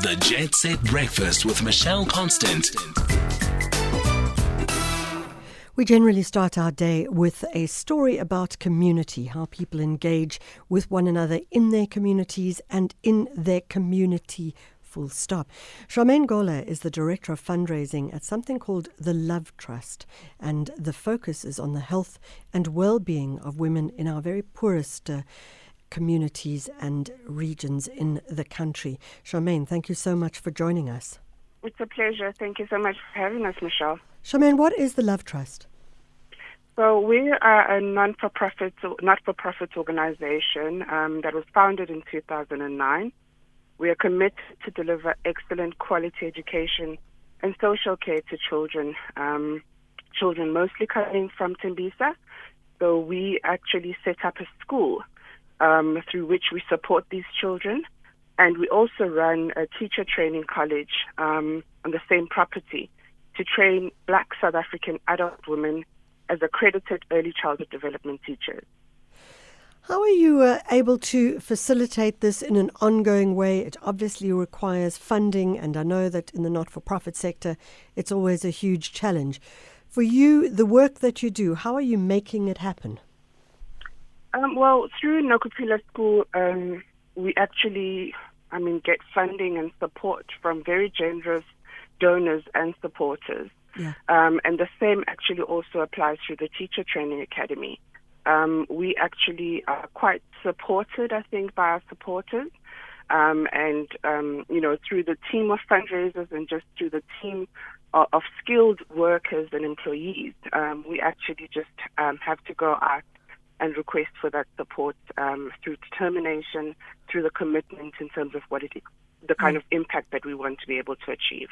The Jet Set Breakfast with Michelle Constant. We generally start our day with a story about community, how people engage with one another in their communities and in their community full stop. Charmaine Gola is the director of fundraising at something called the Love Trust, and the focus is on the health and well-being of women in our very poorest uh, communities and regions in the country. Charmaine, thank you so much for joining us. It's a pleasure. Thank you so much for having us, Michelle. Charmaine, what is the Love Trust? So we are a non-for-profit, not-for-profit organization um, that was founded in 2009. We are committed to deliver excellent quality education and social care to children, um, children mostly coming from Tembisa. So we actually set up a school um, through which we support these children. And we also run a teacher training college um, on the same property to train black South African adult women as accredited early childhood development teachers. How are you uh, able to facilitate this in an ongoing way? It obviously requires funding, and I know that in the not for profit sector, it's always a huge challenge. For you, the work that you do, how are you making it happen? Um, well, through Nokuphila School, um, we actually, I mean, get funding and support from very generous donors and supporters. Yeah. Um, and the same actually also applies through the Teacher Training Academy. Um, we actually are quite supported, I think, by our supporters. Um, and, um, you know, through the team of fundraisers and just through the team of, of skilled workers and employees, um, we actually just um, have to go out and request for that support um, through determination, through the commitment in terms of what it is, the kind mm. of impact that we want to be able to achieve.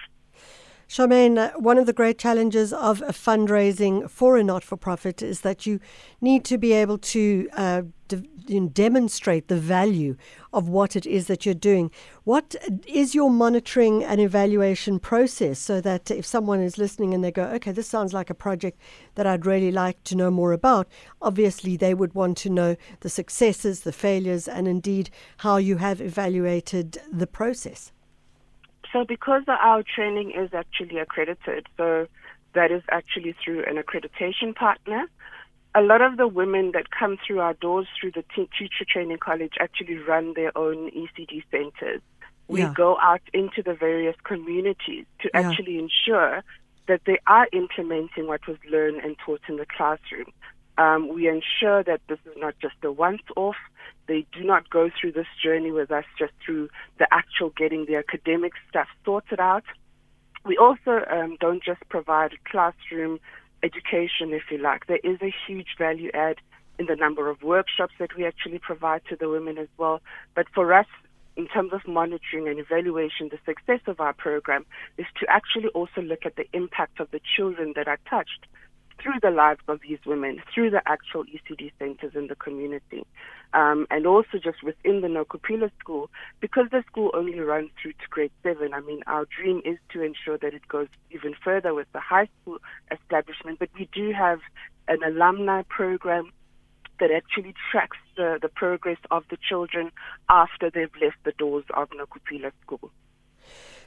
Charmaine, uh, one of the great challenges of fundraising for a not for profit is that you need to be able to uh, de- demonstrate the value of what it is that you're doing. What is your monitoring and evaluation process so that if someone is listening and they go, okay, this sounds like a project that I'd really like to know more about, obviously they would want to know the successes, the failures, and indeed how you have evaluated the process? So, because our training is actually accredited, so that is actually through an accreditation partner. A lot of the women that come through our doors through the teacher training college actually run their own ECD centers. We Yeah. go out into the various communities to Yeah. actually ensure that they are implementing what was learned and taught in the classroom. Um, we ensure that this is not just a once off. They do not go through this journey with us just through the actual getting the academic stuff sorted out. We also um, don't just provide classroom education, if you like. There is a huge value add in the number of workshops that we actually provide to the women as well. But for us, in terms of monitoring and evaluation, the success of our program is to actually also look at the impact of the children that are touched through the lives of these women, through the actual ECD centers in the community. Um, and also just within the Nokuphila school, because the school only runs through to grade seven, I mean, our dream is to ensure that it goes even further with the high school establishment. But we do have an alumni program that actually tracks the, the progress of the children after they've left the doors of Nokuphila school.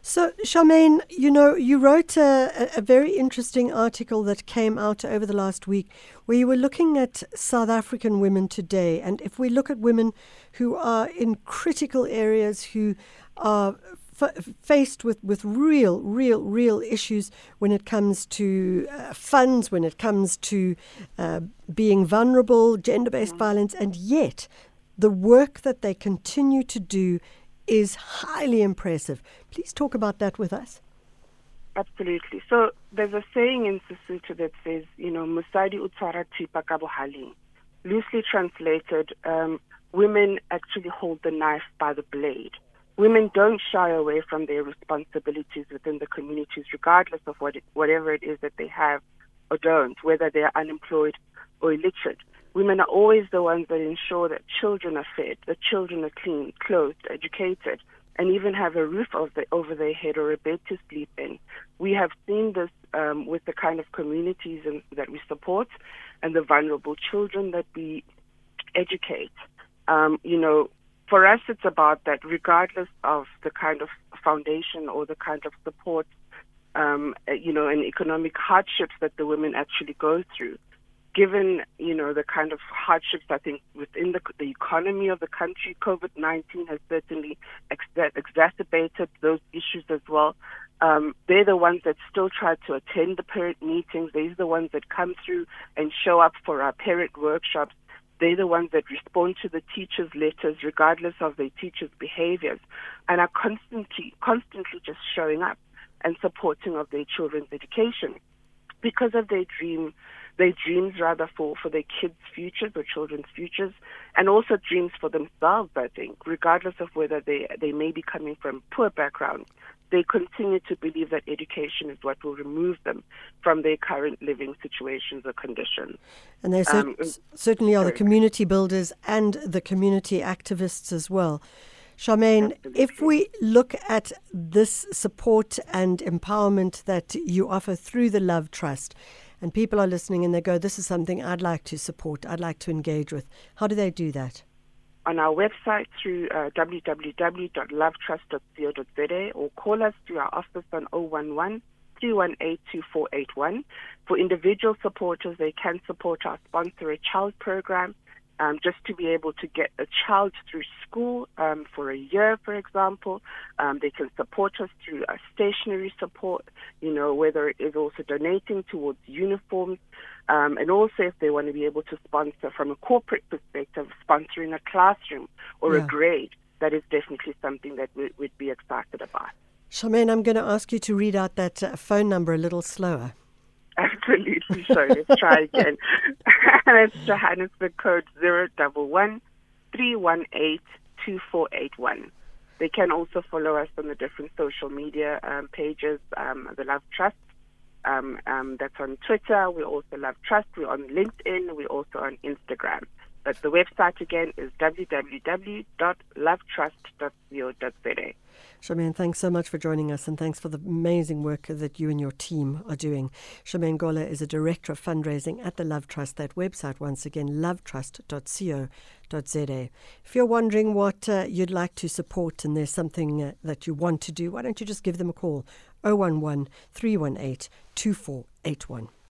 So, Charmaine, you know, you wrote a, a very interesting article that came out over the last week where you were looking at South African women today. And if we look at women who are in critical areas, who are f- faced with, with real, real, real issues when it comes to uh, funds, when it comes to uh, being vulnerable, gender based violence, and yet the work that they continue to do is highly impressive. Please talk about that with us. Absolutely. So there's a saying in Sesotho that says, you know, Musadi utwara thipa ka bohaleng. Loosely translated, um, women actually hold the knife by the blade. Women don't shy away from their responsibilities within the communities, regardless of what it, whatever it is that they have or don't, whether they're unemployed or illiterate. Women are always the ones that ensure that children are fed, that children are clean, clothed, educated, and even have a roof over, the, over their head or a bed to sleep in. We have seen this um, with the kind of communities in, that we support and the vulnerable children that we educate. Um, you know, for us, it's about that regardless of the kind of foundation or the kind of support, um, you know, and economic hardships that the women actually go through. Given, you know, the kind of hardships, I think, within the, the economy of the country, COVID 19 has certainly ex- exacerbated those issues as well. Um, they're the ones that still try to attend the parent meetings. They're the ones that come through and show up for our parent workshops. They're the ones that respond to the teachers' letters, regardless of their teachers' behaviors, and are constantly, constantly just showing up and supporting of their children's education because of their dream, their dreams rather for, for their kids' futures or children's futures, and also dreams for themselves, I think, regardless of whether they, they may be coming from poor backgrounds they continue to believe that education is what will remove them from their current living situations or conditions. And they um, certainly are the community builders and the community activists as well. Charmaine, Absolutely. if we look at this support and empowerment that you offer through the Love Trust, and people are listening and they go, This is something I'd like to support, I'd like to engage with, how do they do that? on our website through uh, www.lovetrust.co.za or call us through our office on 011 318 For individual supporters, they can support our Sponsor a Child program um, just to be able to get a child through school um, for a year, for example. Um, they can support us through a stationery support, you know, whether it is also donating towards uniforms. Um, and also, if they want to be able to sponsor from a corporate perspective, sponsoring a classroom or yeah. a grade, that is definitely something that we, would be excited about. Charmaine, I'm going to ask you to read out that uh, phone number a little slower. Absolutely. So let's try again. and it's Johannesburg code zero double one three one eight two four eight one. They can also follow us on the different social media um, pages, um, the Love Trust. Um, um, that's on Twitter. We also Love Trust. We're on LinkedIn. We're also on Instagram. But the website again is www.lovetrust.co.za. Charmaine, thanks so much for joining us and thanks for the amazing work that you and your team are doing. Charmaine Gola is a director of fundraising at the Love Trust. That website, once again, lovetrust.co.za. If you're wondering what uh, you'd like to support and there's something uh, that you want to do, why don't you just give them a call 011 318 2481.